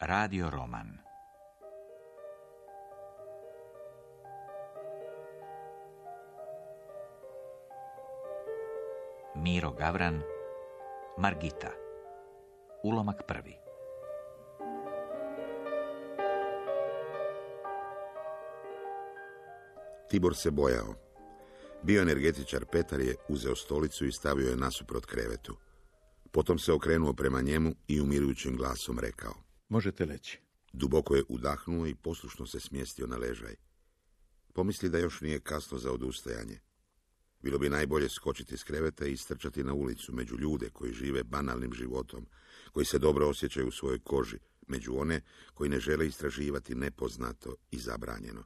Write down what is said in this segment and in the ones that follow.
Radio roman Miro Gavran Margita Ulomak prvi Tibor se bojao. Bioenergetičar Petar je uzeo stolicu i stavio je nasuprot krevetu. Potom se okrenuo prema njemu i umirujućim glasom rekao. Možete leći. Duboko je udahnuo i poslušno se smjestio na ležaj. Pomisli da još nije kasno za odustajanje. Bilo bi najbolje skočiti s kreveta i strčati na ulicu među ljude koji žive banalnim životom, koji se dobro osjećaju u svojoj koži, među one koji ne žele istraživati nepoznato i zabranjeno.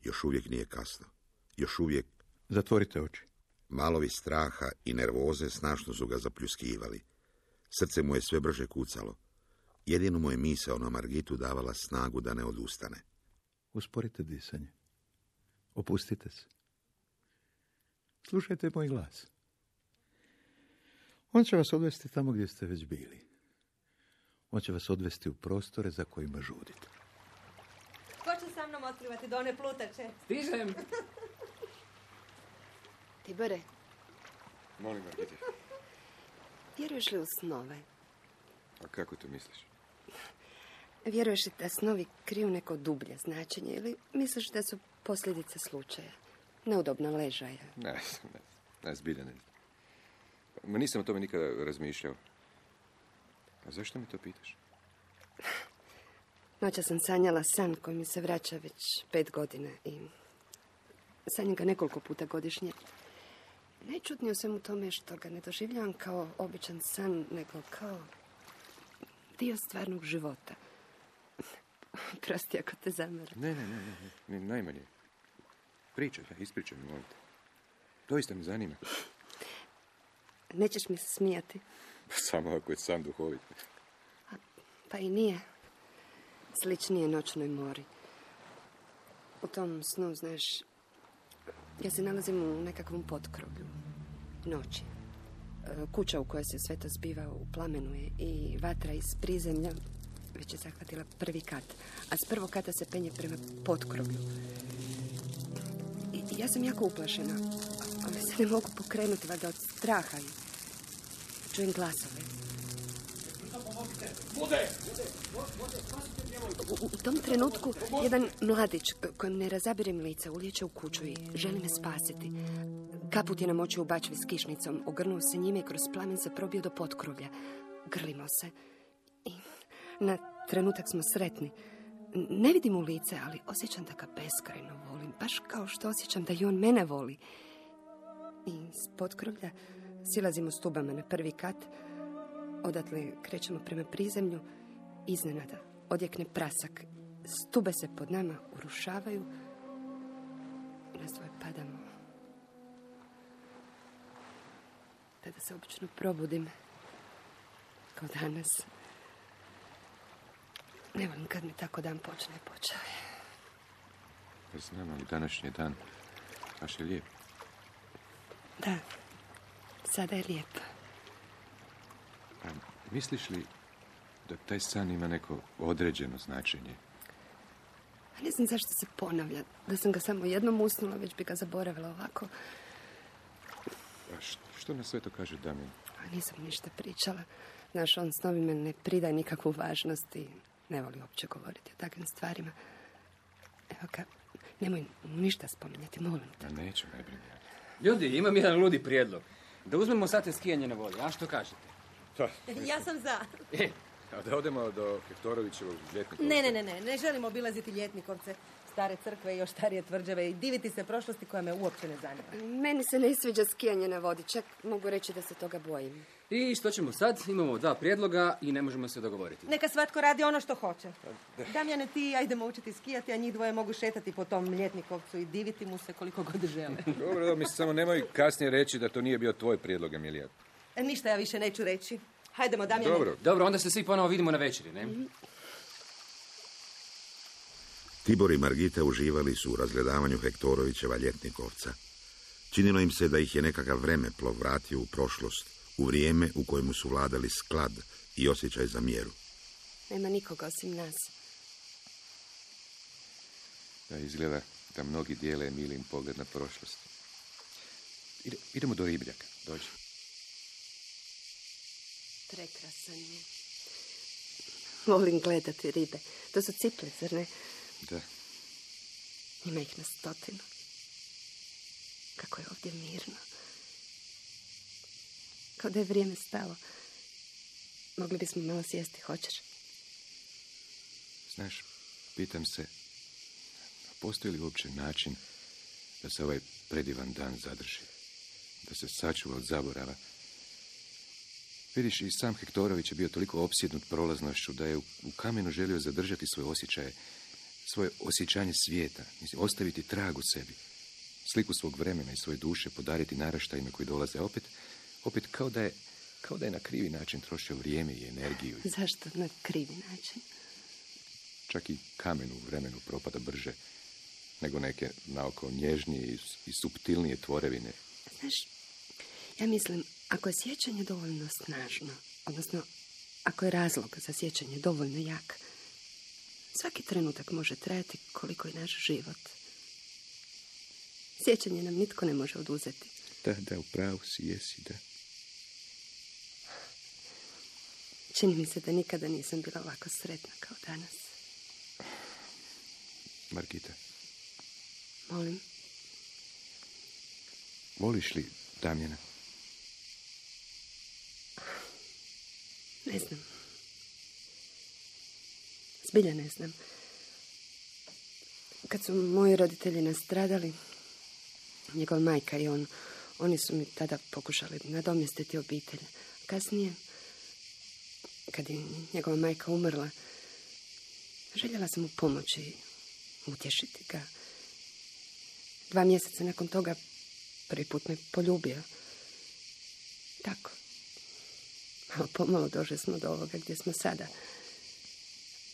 Još uvijek nije kasno. Još uvijek... Zatvorite oči. Malovi straha i nervoze snašno su ga zapljuskivali. Srce mu je sve brže kucalo. Jedino mu je misao na Margitu davala snagu da ne odustane. Usporite disanje. Opustite se. Slušajte moj glas. On će vas odvesti tamo gdje ste već bili. On će vas odvesti u prostore za kojima žudite. Ko će sa mnom otkrivati do one plutače? Stižem. Tibore, Molim, Margita. vjeruješ li u snove? A kako to misliš? Vjeruješ li da snovi kriju neko dublje značenje ili misliš da su posljedice slučaja? Neudobna ležaja. Ne, ne, ne, zbilja ne. Ma nisam o tome nikada razmišljao. A zašto mi to pitaš? Noća sam sanjala san koji mi se vraća već pet godina i sanjam ga nekoliko puta godišnje. Najčudnije u svemu tome što ga ne doživljavam kao običan san, nego kao dio stvarnog života. Prosti ako te zamara. Ne, ne, ne, ne, ne, najmanje. Pričaj, ispričaj mi, molim te. Doista me zanima. Nećeš mi se smijati. Samo ako je sam duhovit. Pa i nije. Sličnije noćnoj mori. U tom snu, znaš, ja se nalazim u nekakvom potkrovlju. Noći. E, Kuća u kojoj se sve to zbiva u plamenu je i vatra iz prizemlja već je zahvatila prvi kat. A s prvog kata se penje prema potkrovlju. I ja sam jako uplašena. Ali se ne mogu pokrenuti, valjda od straha. Čujem glasove. U, u tom trenutku jedan mladić kojem ne razabirem lice ulijeće u kuću i želi me spasiti. Kaput je namočio u bačvi s kišnicom, ogrnuo se njime i kroz plamen se probio do potkrovlja. Grlimo se. I na trenutak smo sretni. Ne vidim u lice, ali osjećam da ga beskrajno volim. Baš kao što osjećam da i on mene voli. I s potkrovlja silazimo stubama na prvi kat. Odatle krećemo prema prizemlju. Iznenada odjekne prasak. Stube se pod nama urušavaju. I na svoje padamo. Tada se obično probudim. Kao danas. Ne volim kad mi tako dan počne. Počeo je. Znam, ali današnji dan baš je lijep. Da. Sada je lijepo. A misliš li da taj san ima neko određeno značenje? A ne znam zašto se ponavlja. Da sam ga samo jednom usnula, već bi ga zaboravila ovako. A š- što na sve to kaže Damjan? A nisam ništa pričala. Znaš, on snovima ne pridaje nikakvu važnost i ne voli uopće govoriti o takvim stvarima. Evo ga, nemoj ništa spominjati, molim te. Neću, ne brini. Ljudi, imam jedan ludi prijedlog. Da uzmemo sate skijanje na vodi, a što kažete? Ja sam za. E, A da odemo do Hektorovićevog ljetnika? Ne, ne, ne, ne, ne želim obilaziti ljetnikovce, stare crkve i još starije tvrđave i diviti se prošlosti koja me uopće ne zanima. Meni se ne sviđa skijanje na vodi, čak mogu reći da se toga bojim. i što ćemo sad? Imamo dva prijedloga i ne možemo se dogovoriti. Neka svatko radi ono što hoće. Damjane, ti i ja idemo učiti skijati, a njih dvoje mogu šetati po tom ljetnikovcu i diviti mu se koliko god žele. Dobro, dobro, mislim, samo nemoj kasnije reći da to nije bio tvoj prijedlog, Emilija. E, Ništa ja više neću reći. Hajdemo, Damjane. Dobro, Dobro, onda se svi ponovo vidimo na večeri, ne? Tibor i Margita uživali su u razgledavanju Hektorovićeva ljetnikovca. Činilo im se da ih je nekakav vremeplov vratio u prošlost, u vrijeme u kojemu su vladali sklad i osjećaj za mjeru. Nema nikoga osim nas. Da izgleda da mnogi dijele Emilin pogled na prošlost. Ide, idemo do ribljaka, dođi. Prekrasan je. Volim gledati ribe. To su ciple, zar ne? Da, Ima ih na stotinu. Kako je ovdje mirno. Kao da je vrijeme stalo. Mogli bismo malo sjesti, hoćeš? znaš, pitam se, postoji li uopće način da se ovaj predivan dan zadrži? Da se sačuva od zaborava? Vidiš, i sam Hektorović je bio toliko opsjednut prolaznošću da je u, kamenu želio zadržati svoje osjećaje, svoje osjećanje svijeta, mislim, ostaviti trag u sebi, sliku svog vremena i svoje duše podariti naraštajima koji dolaze opet, opet kao da je, kao da je na krivi način trošio vrijeme i energiju. Zašto na krivi način? Čak i kamen u vremenu propada brže nego neke naoko nježnije i, subtilnije tvorevine. Znaš, ja mislim, ako je sjećanje dovoljno snažno, odnosno ako je razlog za sjećanje dovoljno jak, svaki trenutak može trajati koliko i naš život. Sjećanje nam nitko ne može oduzeti. Da, da, u pravu si, jesi, da. Čini mi se da nikada nisam bila ovako sretna kao danas. Margita, Molim, voliš li Damjana? ne znam. Zbilja ne znam. Kad su moji roditelji nastradali, njegova majka i on, oni su mi tada pokušali nadomjestiti obitelj. Kasnije, kad je njegova majka umrla, željela sam mu pomoći utješiti ga. Dva mjeseca nakon toga prvi put me poljubio. Tako. Malo pomalo došli smo do ovoga gdje smo sada.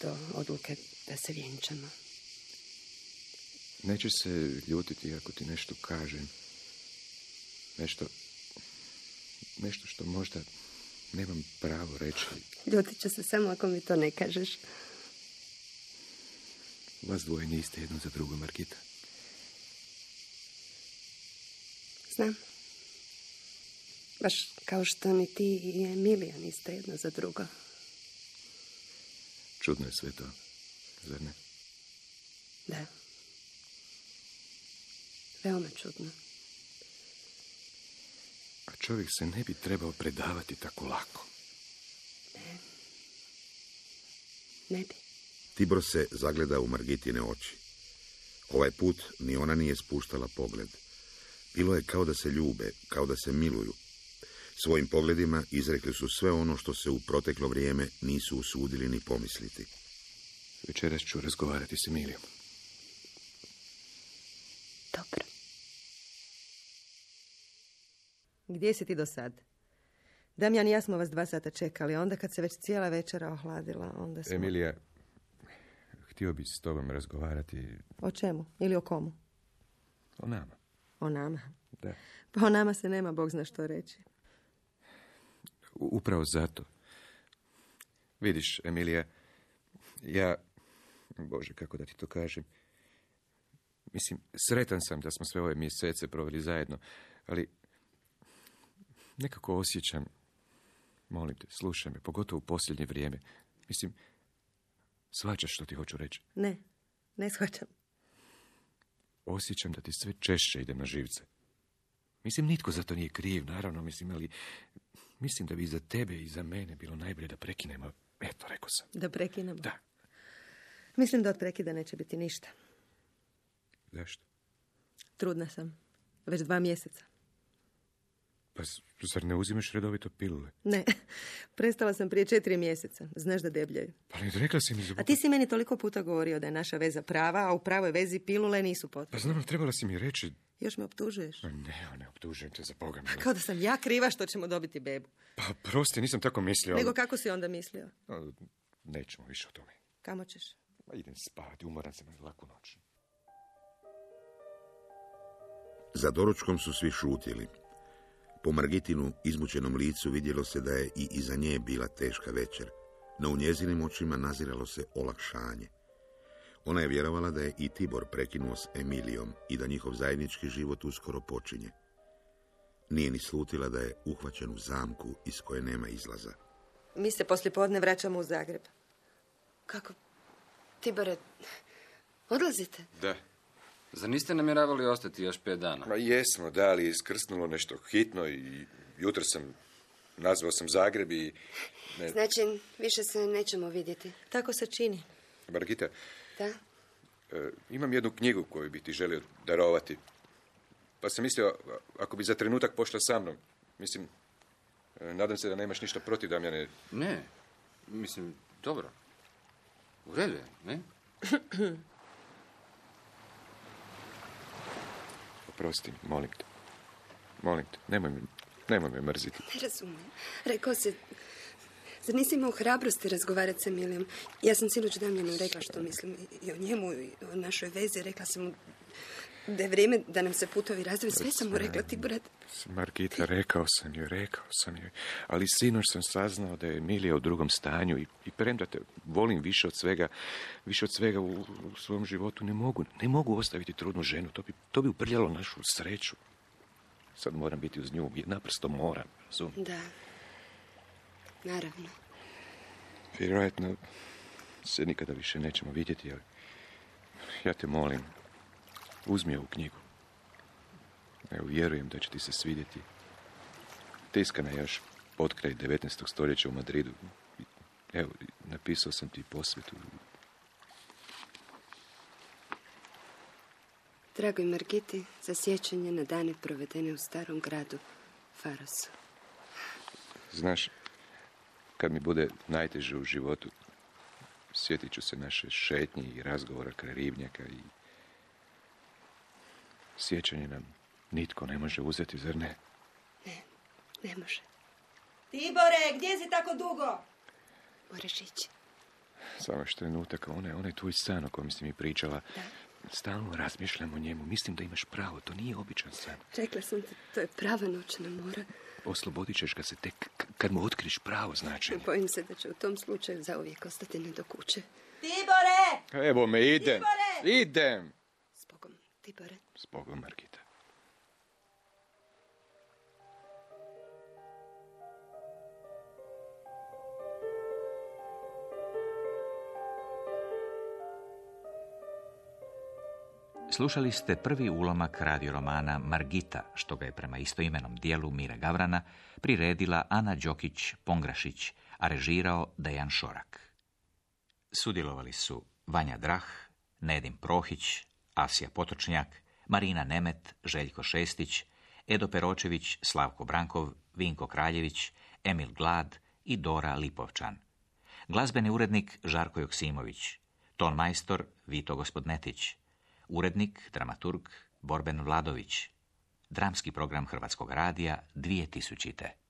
Do odluke da se vjenčamo. Neće se ljutiti ako ti nešto kažem. Nešto... Nešto što možda nemam pravo reći. Ljutit ću se samo ako mi to ne kažeš. Vas dvoje niste jedno za drugo, Margita. Znam. Baš kao što ni ti i Emilija niste jedno za drugo. Čudno je sve to, zar ne? Da. Veoma čudno. A čovjek se ne bi trebao predavati tako lako. Ne bi. Tibor se zagleda u Margitine oči. Ovaj put ni ona nije spuštala pogled. Bilo je kao da se ljube, kao da se miluju. Svojim pogledima izrekli su sve ono što se u proteklo vrijeme nisu usudili ni pomisliti. Večeras ću razgovarati s Emilijom. Dobro. Gdje si ti do sad? Damjan i ja smo vas dva sata čekali, onda kad se već cijela večera ohladila, onda smo... Emilija, htio bi s tobom razgovarati O čemu? Ili o komu? o nama. O nama. Da. Pa o nama se nema, Bog zna što reći. Upravo zato. Vidiš, Emilija, ja, Bože, kako da ti to kažem, mislim, sretan sam da smo sve ove mjesece proveli zajedno, ali nekako osjećam, molim te, slušaj me, pogotovo u posljednje vrijeme, mislim, svačaš što ti hoću reći. Ne, ne shvaćam. Osjećam da ti sve češće idem na živce. Mislim, nitko za to nije kriv, naravno, mislim, ali mislim da bi i za tebe i za mene bilo najbolje da prekinemo. Eto, rekao sam. Da prekinemo. Da. Mislim da od prekida neće biti ništa. Zašto? Trudna sam. Već dva mjeseca. Pa zar ne uzimaš redovito pilule? Ne, prestala sam prije četiri mjeseca. Znaš da debljaju. Pa ne, rekla si mi za... A ti si meni toliko puta govorio da je naša veza prava, a u pravoj vezi pilule nisu Pa potrebne. znam, ali trebala si mi reći... Još me optužuješ. Ma Ne, ne optužujem te za Boga. mila. Kao da sam ja kriva što ćemo dobiti bebu. Pa prosti, nisam tako mislio. Nego kako si onda mislio? Nećemo više o tome. Kamo ćeš? Ma idem spavati, umoran sam na laku noć. Za doručkom su svi šutjeli. Po Margitinu izmučenom licu vidjelo se da je i iza nje bila teška večer. No u njezinim očima naziralo se olakšanje. Ona je vjerovala da je i Tibor prekinuo s Emilijom i da njihov zajednički život uskoro počinje. Nije ni slutila da je uhvaćen u zamku iz koje nema izlaza. Mi se poslijepodne vraćamo u Zagreb. Kako? Tibore, odlazite? Da. Zar niste namjeravali ostati još pet dana? Ma jesmo, da, ali je iskrsnulo nešto hitno i jutro sam, nazvao sam Zagreb i... Ne, Znači, više se nećemo vidjeti. Tako se čini. Margita, Da? e, imam jednu knjigu koju bi ti želio darovati. Pa sam mislio, ako bi za trenutak pošla sa mnom, mislim, e, nadam se da nemaš ništa protiv, Damjane. Ne. Mislim, dobro. U redu je, ne? Oprosti, mi, molim te. Molim te, nemoj me, nemoj me mrziti. Ne razumijem. Rekao se... Zar nisi imao hrabrosti razgovarati sa Emilijom? Ja sam sinoć Damjanu rekla što mislim i o njemu i o našoj vezi. Rekla sam mu da je vrijeme da nam se putovi razdvoje. Sve sam mu rekla, ti brat... Margita, rekao sam joj, rekao sam joj. Ali sinoć sam saznao da je Emilija u drugom stanju i, i premda te volim više od svega, više od svega u, u svom životu, ne mogu, ne mogu ostaviti trudnu ženu. To bi, to bi uprljalo našu sreću. Sad moram biti uz nju, naprosto moram, razumijem. Da. Naravno. Vjerojatno se nikada više nećemo vidjeti, ali ja te molim, uzmi ovu knjigu. Evo, vjerujem da će ti se svidjeti. Tiskana je još pod kraj 19. stoljeća u Madridu. Evo, napisao sam ti posvetu. Dragoj Margiti, za sjećanje na dane provedene u starom gradu Farosu. Znaš, kad mi bude najteže u životu, sjetit ću se naše šetnje i razgovora kraj ribnjaka i sjećanje nam nitko ne može uzeti, zar ne? Ne može. Tibore, gdje si tako dugo? Moraš ići. Samo još trenutak, onaj, onaj tvoj san o kojem si mi pričala, stalno razmišljam o njemu. Mislim da imaš pravo, to nije običan san. Rekla sam ti, to je prava noćna mora. Oslobodit ćeš ga se tek kad mu otkriš pravo značenje. Bojim se da će u tom slučaju zauvijek ostati nedokuće. Tibore! Evo me, idem! Tibore! Idem! Tibore. S Bogom, Margita. Slušali ste prvi ulomak radioromana Margita, što ga je prema istoimenom dijelu Mira Gavrana priredila Ana Đokić-Pongrašić, a režirao Dejan Šorak. Sudjelovali su Vanja Drah, Nedim Prohić, Asija Potočnjak, Marina Nemet, Željko Šestić, Edo Peročević, Slavko Brankov, Vinko Kraljević, Emil Glad i Dora Lipovčan. Glazbeni urednik Žarko Joksimović, ton majstor Vito Gospodnetić, urednik, dramaturg Borben Vladović, dramski program Hrvatskog radija 2000.